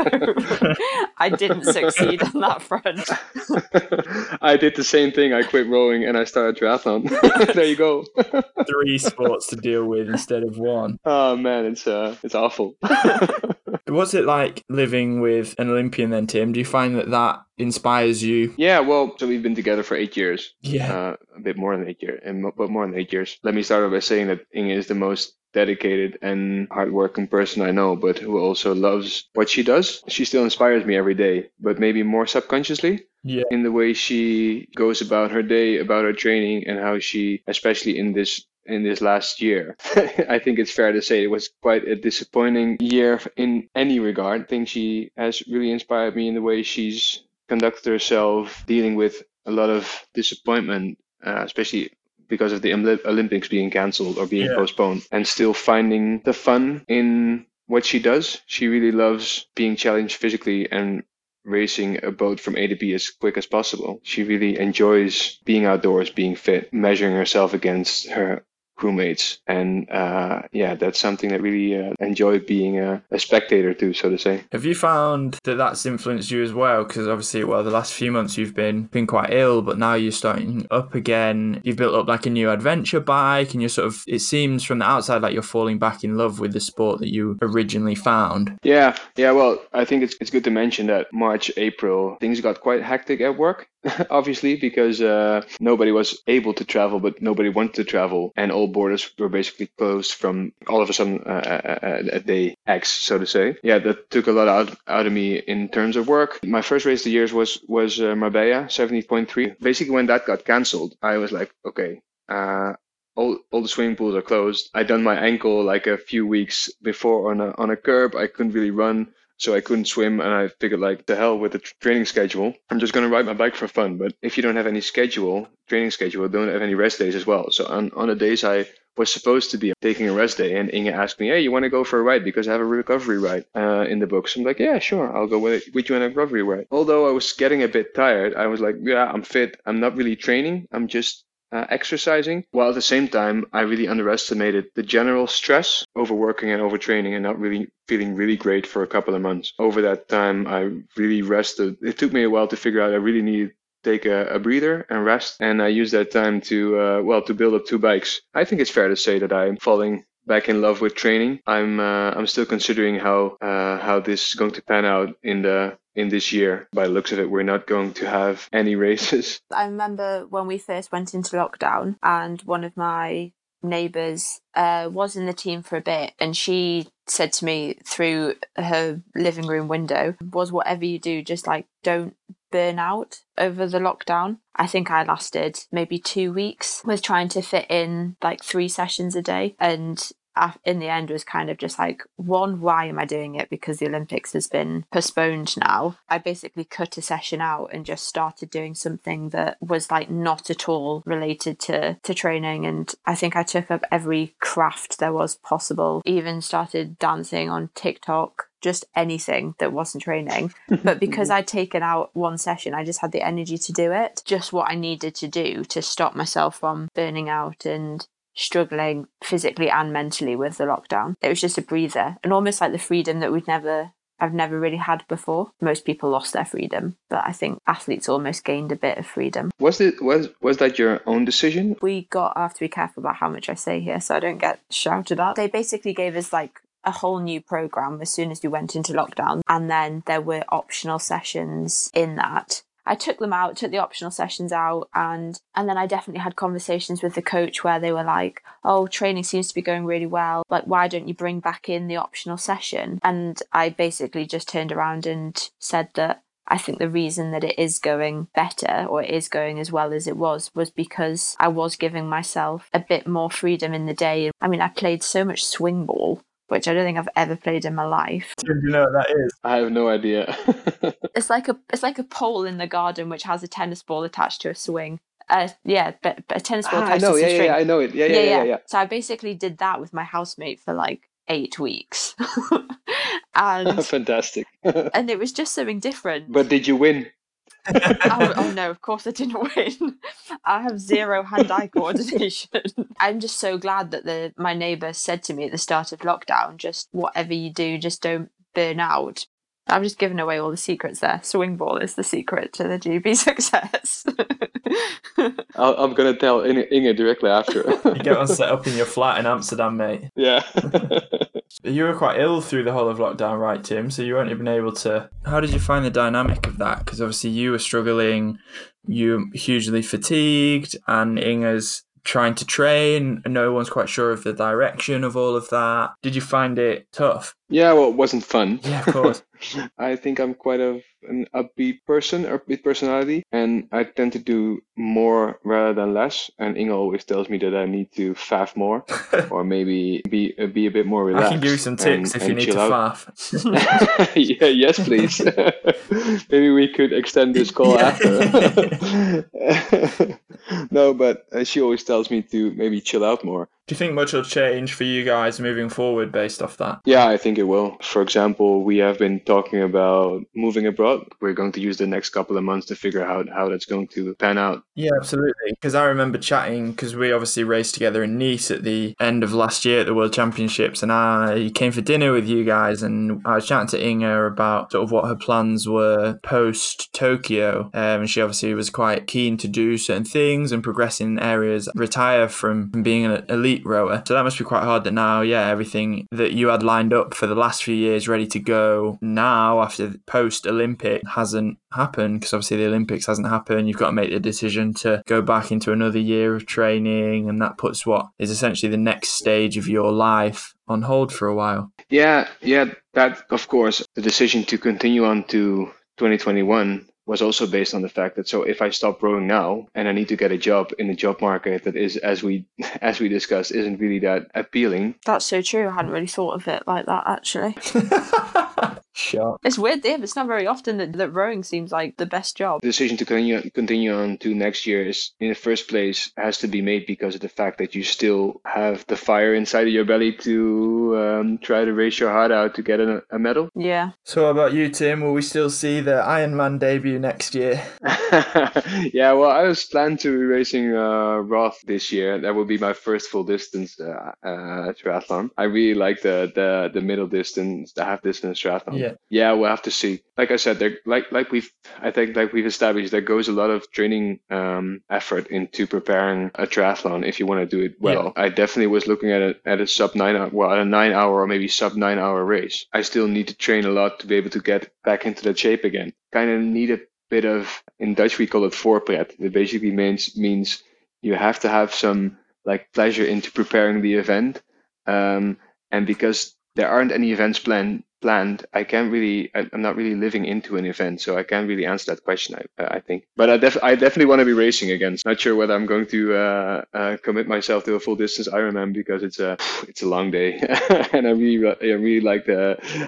[SPEAKER 2] I didn't succeed on that front.
[SPEAKER 4] I did the same thing. I quit rowing and I started triathlon. there you go.
[SPEAKER 1] Three sports to deal with instead of one.
[SPEAKER 4] oh man, it's uh, it's awful.
[SPEAKER 1] What's it like living with an Olympian then, Tim? Do you find that that inspires you?
[SPEAKER 4] yeah, well, so we've been together for eight years.
[SPEAKER 1] Yeah.
[SPEAKER 4] uh, a bit more than eight years, and but more than eight years. Let me start off by saying that Inge is the most dedicated and hardworking person I know, but who also loves what she does. She still inspires me every day, but maybe more subconsciously
[SPEAKER 1] Yeah.
[SPEAKER 4] in the way she goes about her day, about her training, and how she, especially in this in this last year, I think it's fair to say it was quite a disappointing year in any regard. I think she has really inspired me in the way she's conducted herself, dealing with a lot of disappointment, uh, especially because of the Olympics being cancelled or being
[SPEAKER 1] Yeah.
[SPEAKER 4] postponed, and still finding the fun in what she does. She really loves being challenged physically and racing a boat from A to B as quick as possible. She really enjoys being outdoors, being fit, measuring herself against her crewmates. And uh, yeah, that's something that really uh, enjoy being a, a, spectator to, so to say.
[SPEAKER 1] Have you found that that's influenced you as well? Because obviously, well, the last few months you've been been quite ill, but now you're starting up again. You've built up like a new adventure bike, and you're sort of. It seems from the outside like you're falling back in love with the sport that you originally found.
[SPEAKER 4] Yeah, yeah. Well, I think it's it's good to mention that March, April, things got quite hectic at work. obviously, because uh, nobody was able to travel, but nobody wanted to travel, and all borders were basically closed from all of a sudden uh, uh, uh, at day X, so to say. Yeah, that took a lot out, out of me in terms of work. My first race of the years was was uh, Marbella, 70.3. Basically, when that got cancelled, I was like, okay, uh, all, all the swimming pools are closed. I done my ankle like a few weeks before on a on a curb. I couldn't really run so I couldn't swim, and I figured like the hell with the training schedule. I'm just gonna ride my bike for fun. But if you don't have any schedule, training schedule, don't have any rest days as well. So on on the days I was supposed to be taking a rest day, and Inge asked me, "Hey, you want to go for a ride? Because I have a recovery ride uh, in the books." I'm like, "Yeah, sure, I'll go with, with you on a recovery ride." Although I was getting a bit tired, I was like, "Yeah, I'm fit. I'm not really training. I'm just uh, exercising, while at the same time, I really underestimated the general stress, overworking and overtraining, and not really feeling really great for a couple of months. Over that time, I really rested. It took me a while to figure out I really needed take a, a, breather and rest. And I used that time to, uh, well, to build up two bikes. I think it's fair to say that I'm falling back in love with training. I'm, uh, I'm still considering how, uh, how this is going to pan out in the in this year. By looks of it, we're not going to have any races.
[SPEAKER 2] I remember when we first went into lockdown, and one of my neighbours uh, was in the team for a bit, and she said to me through her living room window, "Was whatever you do, just like don't burn out over the lockdown." I think I lasted maybe two weeks with trying to fit in like three sessions a day, and in the end was kind of just like one why am i doing it because the olympics has been postponed now i basically cut a session out and just started doing something that was like not at all related to to training and i think i took up every craft there was possible even started dancing on tiktok just anything that wasn't training. But because I'd taken out one session, I just had the energy to do it. Just what I needed to do to stop myself from burning out and struggling physically and mentally with the lockdown. It was just a breather and almost like the freedom that we'd never I've never really had before. Most people lost their freedom, but I think athletes almost gained a bit of freedom.
[SPEAKER 4] Was it was was that your own decision?
[SPEAKER 2] We got I have to be careful about how much I say here so I don't get shouted at. They basically gave us like a whole new program as soon as we went into lockdown and then there were optional sessions in that I took them out, took the optional sessions out, and and then I definitely had conversations with the coach where they were like, "Oh, training seems to be going really well. Like, why don't you bring back in the optional session?" And I basically just turned around and said that I think the reason that it is going better or it is going as well as it was was because I was giving myself a bit more freedom in the day. I mean, I played so much swing ball which I don't think I've ever played in my life.
[SPEAKER 1] Do you know what that is?
[SPEAKER 4] I have no idea.
[SPEAKER 2] it's like a it's like a pole in the garden which has a tennis ball attached to a swing. Uh, yeah, but, but a tennis ball. Ah,
[SPEAKER 4] I know. Yeah, yeah, yeah, I know it. Yeah yeah, yeah, yeah, yeah.
[SPEAKER 2] So I basically did that with my housemate for like eight weeks. and
[SPEAKER 4] fantastic.
[SPEAKER 2] and it was just something different.
[SPEAKER 4] But did you win?
[SPEAKER 2] Oh, oh, no, of course I didn't win. I have zero hand-eye coordination. I'm just so glad that the my neighbour said to me at the start of lockdown, just whatever you do, just don't burn out. I'm just giving away all the secrets there. Swing ball is the secret to the GB success.
[SPEAKER 4] i am going to tell Inge directly after.
[SPEAKER 1] you get one set up in your flat in Amsterdam, mate.
[SPEAKER 4] Yeah.
[SPEAKER 1] you were quite ill through the whole of lockdown, right, Tim? So you weren't even able to. How did you find the dynamic of that? Because obviously you were struggling, you were hugely fatigued, and Inge's trying to train and no one's quite sure of the direction of all of that. Did you find it tough?
[SPEAKER 4] Yeah, well, it wasn't fun.
[SPEAKER 1] Yeah, of course.
[SPEAKER 4] I think I'm quite a, an upbeat person, upbeat personality, and I tend to do more rather than less. And Inge always tells me that I need to faff more, or maybe be uh, be a bit more relaxed.
[SPEAKER 1] I can give you some tips and, if you need to out.
[SPEAKER 4] faff. yeah, yes, please. maybe we could extend this call after. no, but uh, she always tells me to maybe chill out more.
[SPEAKER 1] Do you think much will change for you guys moving forward based off that?
[SPEAKER 4] Yeah, I think it will. For example, we have been talking about moving abroad. We're going to use the next couple of months to figure out how that's going to pan out.
[SPEAKER 1] Yeah, absolutely. Because I remember chatting, because we obviously raced together in Nice at the end of last year at the World Championships, and I came for dinner with you guys, and I was chatting to Inge about sort of what her plans were post Tokyo. Um, and she obviously was quite keen to do certain things and progress in areas, retire from being an elite rower. So that must be quite hard that now, yeah, everything that you had lined up for the last few years ready to go now after post Olympic hasn't happened because obviously the Olympics hasn't happened. You've got to make the decision to go back into another year of training, and that puts what is essentially the next stage of your life on hold for a while.
[SPEAKER 4] Yeah, yeah, that of course the decision to continue on to 2021 was also based on the fact that so if I stop rowing now and I need to get a job in a job market that is as we as we discussed isn't really that appealing.
[SPEAKER 2] That's so true. I hadn't really thought of it like that actually.
[SPEAKER 1] Sure.
[SPEAKER 2] It's weird, Dave. It's not very often that, that rowing seems like the best job.
[SPEAKER 4] The decision to continue continue on to next year is in the first place has to be made because of the fact that you still have the fire inside of your belly to um, try to race your heart out to get a, a medal.
[SPEAKER 2] Yeah.
[SPEAKER 1] So, what about you, Tim? Will we still see the Ironman debut next year?
[SPEAKER 4] yeah, well, I was planned to be racing uh, Roth this year. That will be my first full distance uh, uh, triathlon. I really like the, the the middle distance, the half distance triathlon.
[SPEAKER 1] Yeah.
[SPEAKER 4] Yeah, we'll have to see. Like I said, there like like we've I think like we've established there goes a lot of training um, effort into preparing a triathlon if you want to do it well. I definitely was looking at a at a sub nine hour well at a nine hour or maybe sub nine hour race. I still need to train a lot to be able to get back into that shape again. Kind of need a bit of in Dutch we call it voorpret. It basically means means you have to have some like pleasure into preparing the event. Um, and because there aren't any events planned planned, I can't really, I'm not really living into an event, so I can't really answer that question. I, I think, but I, def- I definitely want to be racing again. Not sure whether I'm going to uh, uh, commit myself to a full distance Ironman because it's a, it's a long day, and I really, I really like the,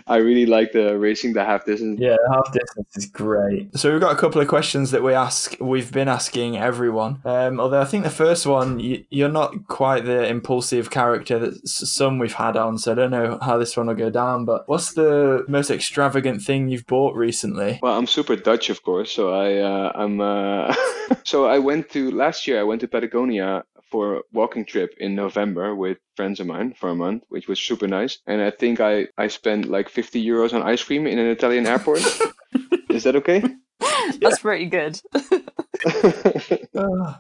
[SPEAKER 4] I really like the racing the half distance.
[SPEAKER 1] Yeah, half distance is great. So we've got a couple of questions that we ask. We've been asking everyone. Um, although I think the first one, you, you're not quite the impulsive character that some we've had on. So I don't know how this one will go down. But what's the most extravagant thing you've bought recently?
[SPEAKER 4] Well, I'm super Dutch, of course. So I, uh, I'm, uh, so I went to last year. I went to Patagonia for a walking trip in November with friends of mine for a month, which was super nice. And I think I, I spent like 50 euros on ice cream in an Italian airport. Is that okay?
[SPEAKER 2] That's pretty good.
[SPEAKER 1] Ah.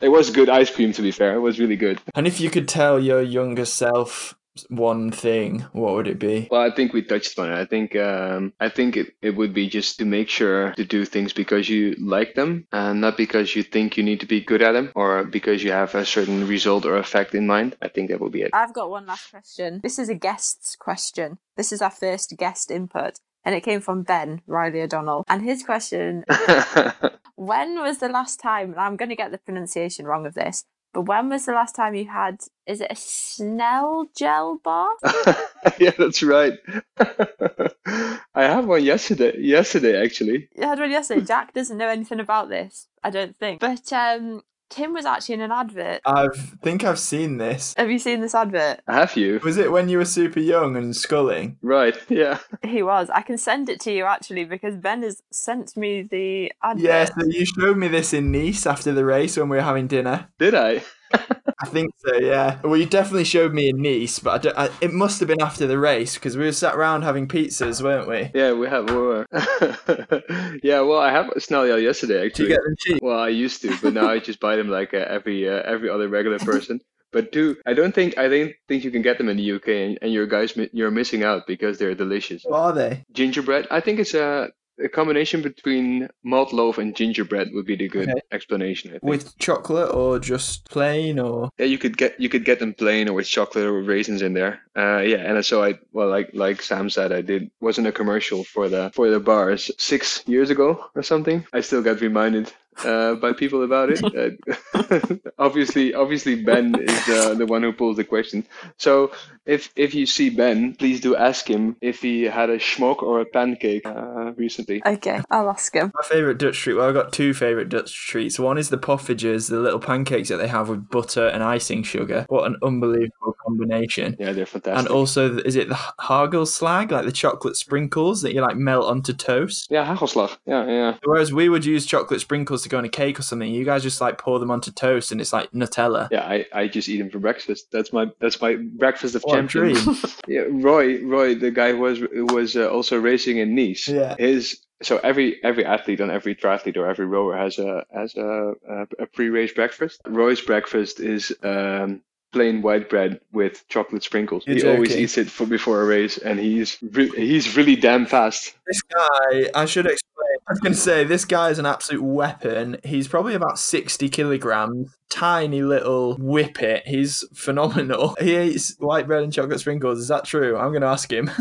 [SPEAKER 4] It was good ice cream, to be fair. It was really good.
[SPEAKER 1] and if you could tell your younger self one thing, what would it be?
[SPEAKER 4] Well, I think we touched on it. I think um, I think it, it would be just to make sure to do things because you like them and not because you think you need to be good at them or because you have a certain result or effect in mind. I think that would be it.
[SPEAKER 2] I've got one last question. This is a guest's question. This is our first guest input. And it came from Ben Riley O'Donnell. And his question When was the last time, and I'm going to get the pronunciation wrong of this, but when was the last time you had, is it a Snelle Jelle bar?
[SPEAKER 4] yeah, that's right. I had one yesterday. Yesterday, actually.
[SPEAKER 2] You had one yesterday. Jack doesn't know anything about this, I don't think. But um, Tim was actually in an advert.
[SPEAKER 1] I think I've seen this.
[SPEAKER 2] Have you seen this advert?
[SPEAKER 4] Have you?
[SPEAKER 1] Was it when you were super young and sculling?
[SPEAKER 4] Right. Yeah.
[SPEAKER 2] He was. I can send it to you actually because Ben has sent me the advert.
[SPEAKER 1] Yeah, so you showed me this in Nice after the race when we were having dinner.
[SPEAKER 4] Did I?
[SPEAKER 1] I think so, yeah. Well, you definitely showed me in Nice, but I don't, I, it must have been after the race because we were sat around having pizzas, weren't we?
[SPEAKER 4] Yeah, we have. We were. yeah. Well, I have a Snell yesterday.
[SPEAKER 1] Did
[SPEAKER 4] Actually.
[SPEAKER 1] you get them cheap?
[SPEAKER 4] Well, I used to, but now I just buy them like uh, every uh, every other regular person. But do I don't think I don't think you can get them in the UK, and, and your guys you're missing out because they're delicious.
[SPEAKER 1] What are they?
[SPEAKER 4] Gingerbread. I think it's a, a combination between malt loaf and gingerbread would be the good
[SPEAKER 1] Okay.
[SPEAKER 4] explanation. I think.
[SPEAKER 1] With chocolate or just plain or?
[SPEAKER 4] yeah, you could get you could get them plain or with chocolate or with raisins in there. Uh, yeah, and so I well like like Sam said, I did wasn't a commercial for the for the bars six years ago or something. I still got reminded uh, by people about it. Uh, obviously, obviously Ben is uh, the one who pulls the question. So if if you see Ben, please do ask him if he had a schmock or a pancake uh, recently.
[SPEAKER 2] Okay, I'll ask him.
[SPEAKER 1] My favourite Dutch treat, well, I've got two favourite Dutch treats. One is the poffertjes, the little pancakes that they have with butter and icing sugar. What an unbelievable combination.
[SPEAKER 4] Yeah, they're fantastic.
[SPEAKER 1] And also, is it the hagelslag, like the chocolate sprinkles that you like melt onto toast?
[SPEAKER 4] yeah, hagelslag. Yeah, yeah.
[SPEAKER 1] Whereas we would use chocolate sprinkles to go on a cake or something, you guys just like pour them onto toast and it's like Nutella.
[SPEAKER 4] Yeah, I, I just eat them for breakfast. That's my that's my breakfast of
[SPEAKER 1] What
[SPEAKER 4] champions. Yeah, Roy, Roy, the guy who was who was uh, also racing in Nice.
[SPEAKER 1] Yeah.
[SPEAKER 4] His so every every athlete and every triathlete or every rower has a has a a, a pre-race breakfast. Roy's breakfast is um, plain white bread with chocolate sprinkles.
[SPEAKER 1] You're
[SPEAKER 4] he always eats it for before a race, and he's re- he's really damn fast.
[SPEAKER 1] This guy, I should explain. I was going to say, this guy is an absolute weapon. He's probably about 60 kilograms, tiny little whippet. He's phenomenal. He eats white bread and chocolate sprinkles. Is that true? I'm going to ask him.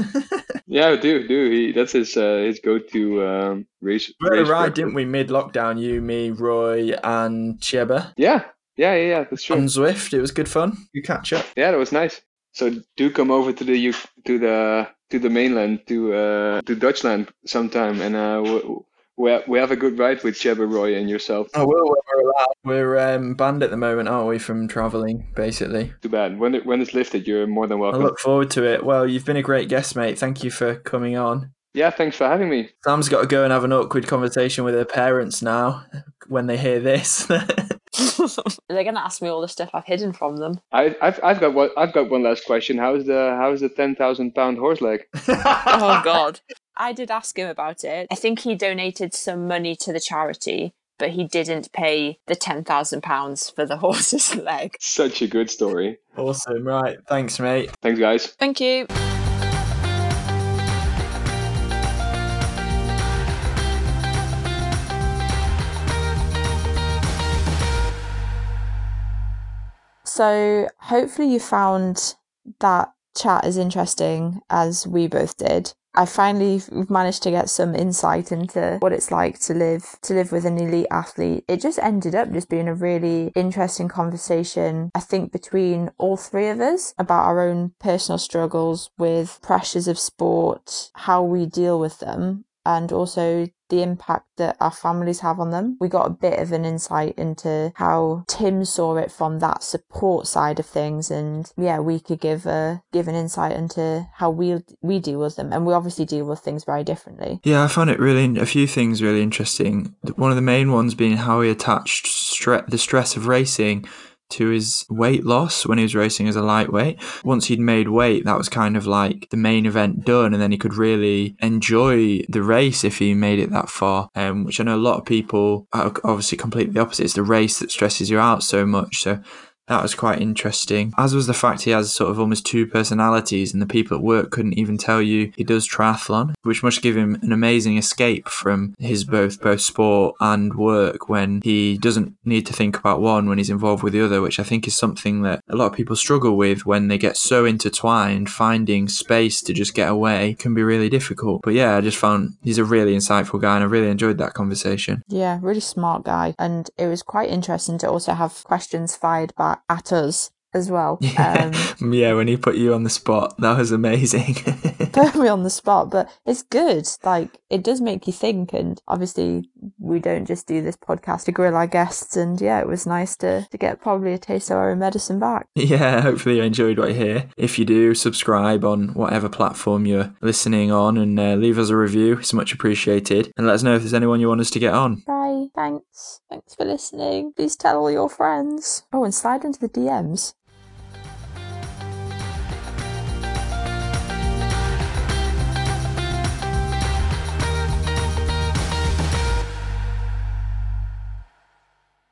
[SPEAKER 4] Yeah, do do he? That's his uh, his go-to um, race.
[SPEAKER 1] we had a
[SPEAKER 4] race
[SPEAKER 1] ride, didn't we? Mid lockdown, you, me, Roy, and Cheba
[SPEAKER 4] Yeah, yeah, yeah, yeah. That's true.
[SPEAKER 1] on Zwift. It was good fun. You catch up.
[SPEAKER 4] Yeah, that was nice. So do come over to the to the to the mainland to uh, to Dutchland sometime, and uh, we we we have a good ride with Cheba Roy and yourself.
[SPEAKER 1] I will when we're allowed. We're um, banned at the moment, aren't we, from travelling, basically.
[SPEAKER 4] Too bad. When it when it's lifted, you're more than welcome.
[SPEAKER 1] I look forward to it. Well, you've been a great guest, mate. Thank you for coming on.
[SPEAKER 4] Yeah, thanks for having me.
[SPEAKER 1] Sam's got to go and have an awkward conversation with her parents now when they hear this.
[SPEAKER 3] They're gonna ask me all the stuff I've hidden from them.
[SPEAKER 4] I, I've I've got one I've got one last question. How's the how's the ten thousand pound horse leg?
[SPEAKER 3] Oh God. I did ask him about it. I think he donated some money to the charity, but he didn't pay the ten thousand pounds for the horse's leg.
[SPEAKER 4] Such a good story.
[SPEAKER 1] awesome. Right. Thanks, mate.
[SPEAKER 4] Thanks, guys.
[SPEAKER 3] Thank you.
[SPEAKER 2] So hopefully you found that chat as interesting as we both did. I finally managed to get some insight into what it's like to live to live with an elite athlete. It just ended up just being a really interesting conversation, I think, between all three of us about our own personal struggles with pressures of sport, how we deal with them, and also the impact that our families have on them. We got a bit of an insight into how Tim saw it from that support side of things, and yeah, we could give a give an insight into how we we deal with them, and we obviously deal with things very differently.
[SPEAKER 1] Yeah, I found it really a few things really interesting. One of the main ones being how he attached stre- the stress of racing to his weight loss when he was racing as a lightweight. Once he'd made weight, that was kind of like the main event done, and then he could really enjoy the race if he made it that far. Um, which I know a lot of people are obviously completely the opposite. It's the race that stresses you out so much. So that was quite interesting. As was the fact he has sort of almost two personalities, and the people at work couldn't even tell you he does triathlon, which must give him an amazing escape from his both both sport and work when he doesn't need to think about one when he's involved with the other, which I think is something that a lot of people struggle with when they get so intertwined. Finding space to just get away can be really difficult. But yeah, I just found he's a really insightful guy, and I really enjoyed that conversation.
[SPEAKER 2] Yeah, really smart guy, and it was quite interesting to also have questions fired back at us as well. Um,
[SPEAKER 1] yeah, when he put you on the spot, that was amazing.
[SPEAKER 2] put me on the spot, but it's good. Like it does make you think, and obviously we don't just do this podcast to grill our guests. And yeah, it was nice to to get probably a taste of our own medicine back.
[SPEAKER 1] Yeah, hopefully you enjoyed what you hear. If you do, subscribe on whatever platform you're listening on and uh, leave us a review. It's much appreciated. And let us know if there's anyone you want us to get on.
[SPEAKER 2] Bye. Thanks. Thanks for listening. Please tell all your friends. Oh, and slide into the DMs.